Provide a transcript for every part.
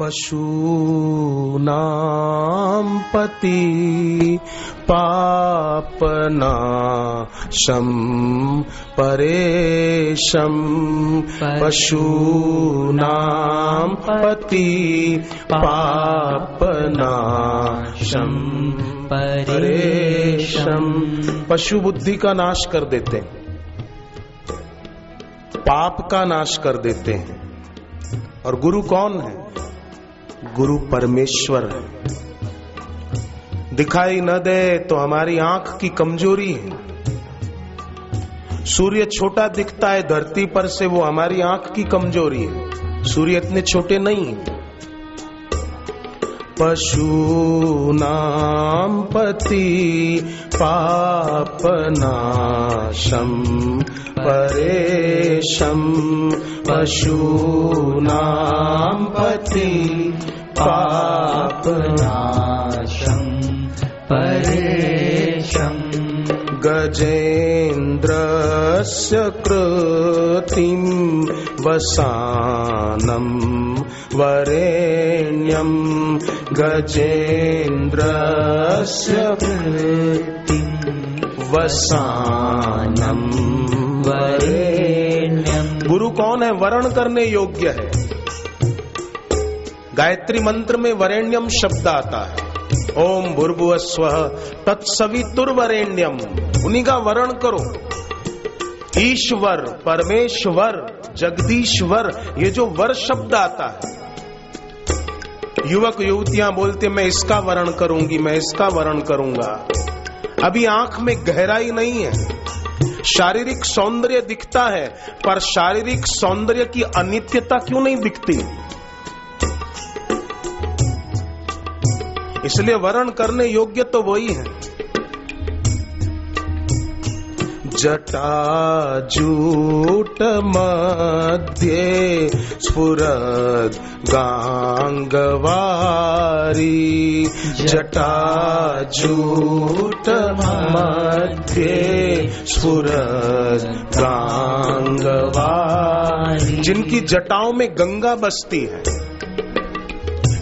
पशूनां पति पापनाशं परेशं पशूनां पति पापनाशं परेशम पशु बुद्धि का नाश कर देते हैं। पाप का नाश कर देते हैं। और गुरु कौन है? गुरु परमेश्वर। है दिखाई न दे तो हमारी आँख की कमज़ोरी है। सूर्य छोटा दिखता है, धरती पर से वो हमारी आँख की कमज़ोरी है। सूर्य इतने छोटे नहीं है। पशूनां पति पापनाशं परेशं पशूनां पति पापनाशं परेशम् गजेन्द्रस्य कृतिं वसानं वरेण्यं गजेन्द्रस्य कृतिं वसानं वरेण्यम गुरु कौन है? वरण करने योग्य है। गायत्री मंत्र में वरेण्यम शब्द आता है। ओम भूर्भुव स्व तत्सवितुर्वरेण्यम। उन्हीं का वर्ण करो। ईश्वर, परमेश्वर, जगदीश्वर, ये जो वर शब्द आता है। युवक, युवतियाँ बोलते, मैं इसका वर्ण करूँगी, मैं इसका वर्ण करूँगा। अभी आँख में गहराई नहीं है। शारीरिक सौंदर्य दिखता है, पर शारीरिक सौंदर्य की अनित्यता क्यों नहीं दिखती? इसलिए वर्ण करने योग्य तो वही है जटाजूट मध्ये स्फुरद गांगवारी। जटाजूट मध्य स्फुरद गांगवारी। जिनकी जटाओं में गंगा बसती है।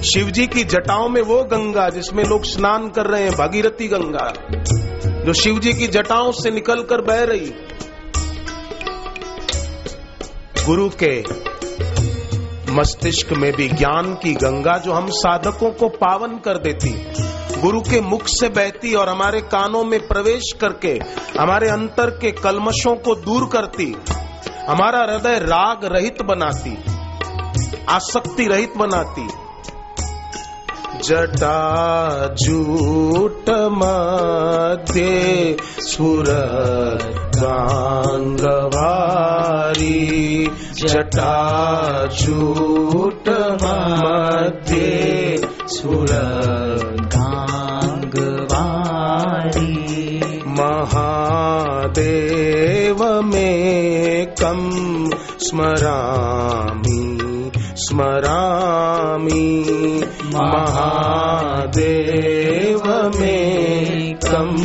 शिव जी की जटाओं में वो गंगा जिसमें लोग स्नान कर रहे हैं, भागीरथी गंगा, जो शिव जी की जटाओं से निकलकर बह रही। गुरु के मस्तिष्क में भी ज्ञान की गंगा जो हम साधकों को पावन कर देती, गुरु के मुख से बहती और हमारे कानों में प्रवेश करके, हमारे अंतर के कलमशों को दूर करती, हमारा हृदय राग रहित बनाती, आसक्ति रहित बनाती। जटाचूट मध्ये सुरगाङ्गी जटाजूट्ये सुरगाङ्गी महादेवकम् स्मरामि स्मरामि। महादेव में कम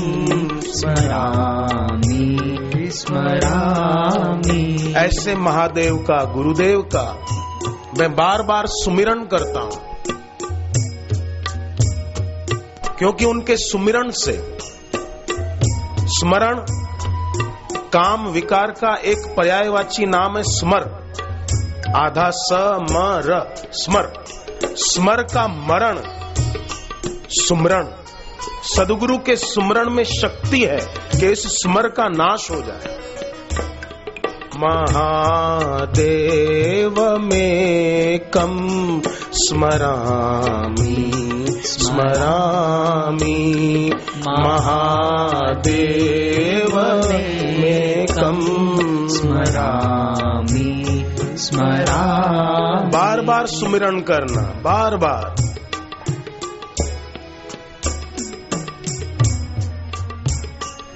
स्मरामि स्मरामि। ऐसे महादेव का, गुरुदेव का मैं बार बार सुमिरन करता हूँ। क्योंकि उनके सुमिरन से स्मरण, काम विकार का एक पर्यायवाची नाम है स्मर। आधा स, म, र, स्मर। स्मर का मरण, सुमरण। सदगुरु के सुमरण में शक्ति है कि इस स्मर का नाश हो जाए। महादेव में कम स्मरामि स्मरामि। महादेव में कम स्मरामि स्मरामि। बार सुमिरन करना बार बार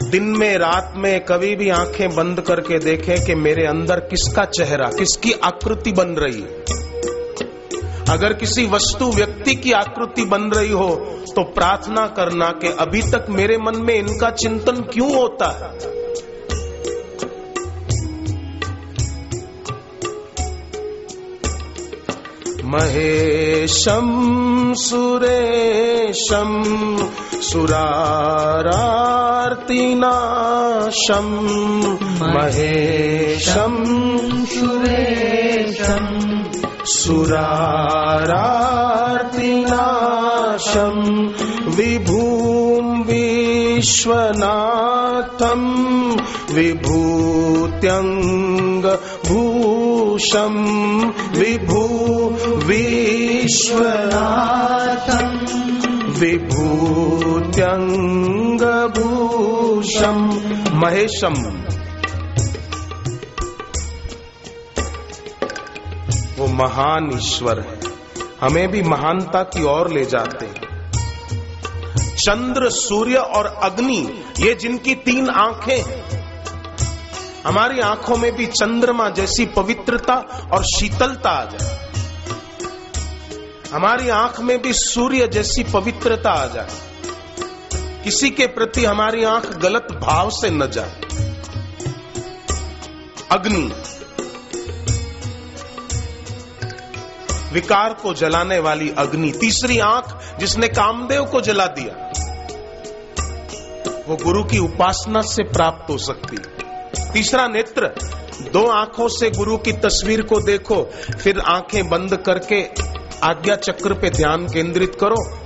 दिन में, रात में कभी भी आँखें बंद करके देखें कि मेरे अंदर किसका चेहरा, किसकी आकृति बन रही है। अगर किसी वस्तु, व्यक्ति की आकृति बन रही हो तो प्रार्थना करना कि अभी तक मेरे मन में इनका चिंतन क्यों होता है? महेशं सुरेशं सुरारार्तिनाशं। महेशं सुरेशम् सुरारार्तिनाशं। विभूं विश्वनाथं विभूत्यङ्गभूषं विभू विश्वनाथं विभूत्यङ्गभूषं महेशम वो महान ईश्वर है। हमें भी महानता की ओर ले जाते हैं। चंद्र, सूर्य और अग्नि, ये जिनकी तीन आँखें हैं, हमारी आँखों में भी चंद्रमा जैसी पवित्रता और शीतलता आ जाए। हमारी आँख में भी सूर्य जैसी पवित्रता आ जाए। किसी के प्रति हमारी आँख गलत भाव से न जाए। अग्नि, विकार को जलाने वाली अग्नि, तीसरी आँख जिसने कामदेव को जला दिया, वो गुरु की उपासना से प्राप्त हो सकती तीसरा नेत्र, दो आँखों से गुरु की तस्वीर को देखो, फिर आँखें बंद करके आज्ञा चक्र पे ध्यान केंद्रित करो।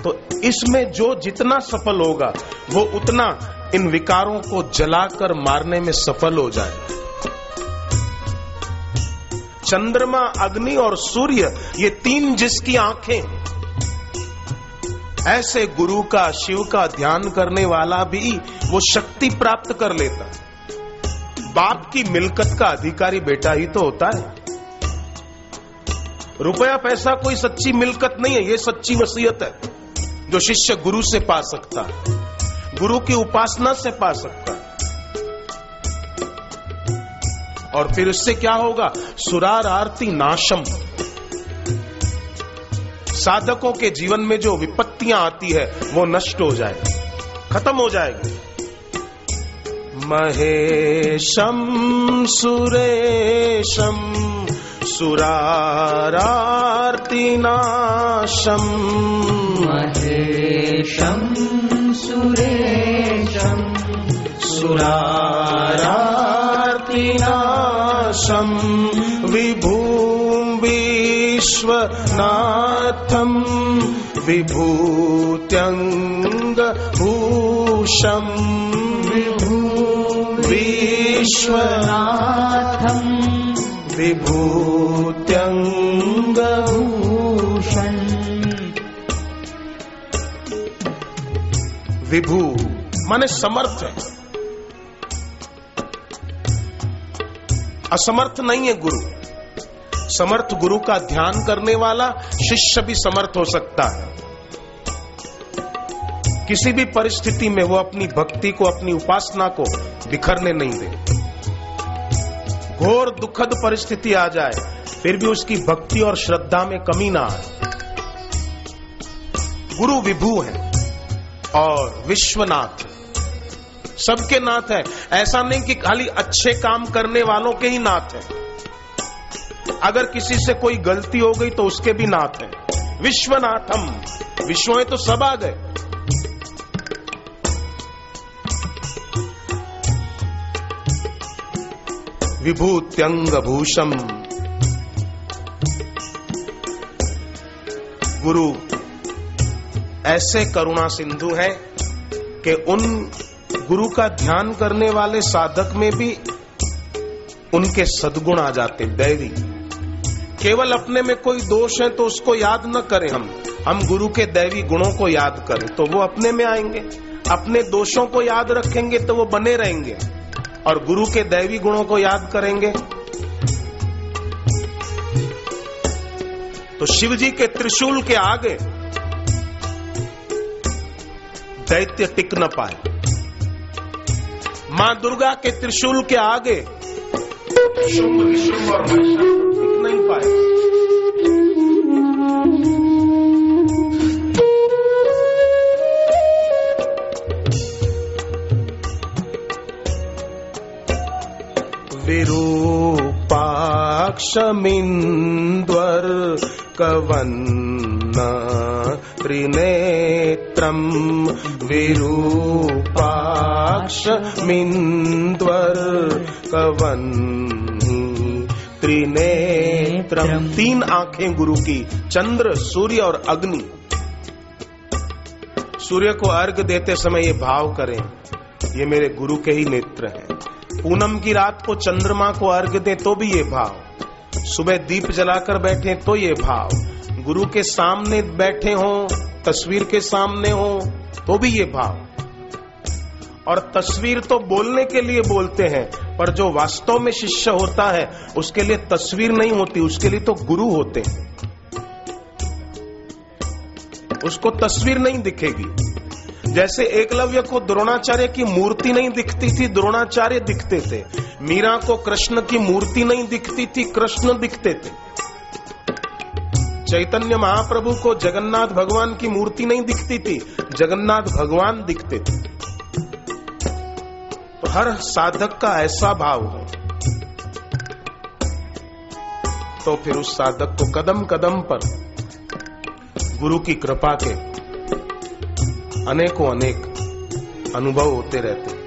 तो इसमें जो जितना सफल होगा, वो उतना इन विकारों को जलाकर मारने में सफल हो जाए। चंद्रमा, अग्नि और सूर्य, ये तीन जिसकी आँखें ऐसे गुरु का, शिव का ध्यान करने वाला भी वो शक्ति प्राप्त कर लेता। बाप की मिलकत का अधिकारी बेटा ही तो होता है। रुपया पैसा कोई सच्ची मिलकत नहीं है, ये सच्ची वसीयत है, जो शिष्य गुरु से पा सकता है। गुरु की उपासना से पा सकता है। और फिर उससे क्या होगा? सुरार आरती नाशम। साधकों के जीवन में जो विपत्तियाँ आती है, वो नष्ट हो जाए खत्म हो जाएगी। महेशम, सुरेशम सुरारार्तिनाशम महेशम, सुरेशम सुरारार्तिनाशम विश्वनाथम विभूत्यङ्गभूषम् विश्वनाथ नाथम् विभूत्यङ्गभूषम् विभू माने समर्थ है। असमर्थ नहीं है गुरु। समर्थ गुरु का ध्यान करने वाला शिष्य भी समर्थ हो सकता है। किसी भी परिस्थिति में वो अपनी भक्ति को, अपनी उपासना को बिखरने नहीं दे। घोर दुखद परिस्थिति आ जाए, फिर भी उसकी भक्ति और श्रद्धा में कमी ना आए। गुरु विभू है और विश्वनाथ। सबके नाथ है। ऐसा नहीं कि खाली अच्छे काम करने वालों के ही नाथ है। अगर किसी से कोई गलती हो गई तो उसके भी नाथ है। विश्वनाथम। विश्व में तो सब आ गए। विभूत्यंग भूषम गुरु, ऐसे करुणा सिंधु हैं कि उन गुरु का ध्यान करने वाले साधक में भी उनके सदगुण आ जाते दैवी। केवल अपने में कोई दोष है तो उसको याद न करें हम। हम गुरु के दैवी गुणों को याद करें तो वो अपने में आएँगे। अपने दोषों को याद रखेंगे तो वो बने रहेंगे। और गुरु के दैवी गुणों को याद करेंगे। तो शिव जी के त्रिशूल के आगे दैत्य टिक न पाए। माँ दुर्गा के त्रिशूल के आगे शुंभ निशुंभ कवन्न त्रिनेत्रम् कवन्नी त्रिनेत्रम तीन आँखें गुरु की चंद्र सूर्य और अग्नि। सूर्य को अर्घ देते समय ये भाव करें ये मेरे गुरु के ही नेत्र हैं। पूनम की रात को चंद्रमा को अर्घ दे तो भी ये भाव। सुबह दीप जलाकर बैठे तो ये भाव। गुरु के सामने बैठे हो, तस्वीर के सामने हो तो भी ये भाव। और तस्वीर तो बोलने के लिए बोलते हैं, पर जो वास्तव में शिष्य होता है, उसके लिए तस्वीर नहीं होती, उसके लिए तो गुरु होते हैं। उसको तस्वीर नहीं दिखेगी। जैसे एकलव्य को द्रोणाचार्य की मूर्ति नहीं दिखती थी, द्रोणाचार्य दिखते थे। मीरा को कृष्ण की मूर्ति नहीं दिखती थी, कृष्ण दिखते थे। चैतन्य महाप्रभु को जगन्नाथ भगवान की मूर्ति नहीं दिखती थी, जगन्नाथ भगवान दिखते थे। तो हर साधक का ऐसा भाव है। तो फिर उस साधक को कदम कदम पर गुरु की कृपा के अनेकों अनेक अनुभव होते रहते।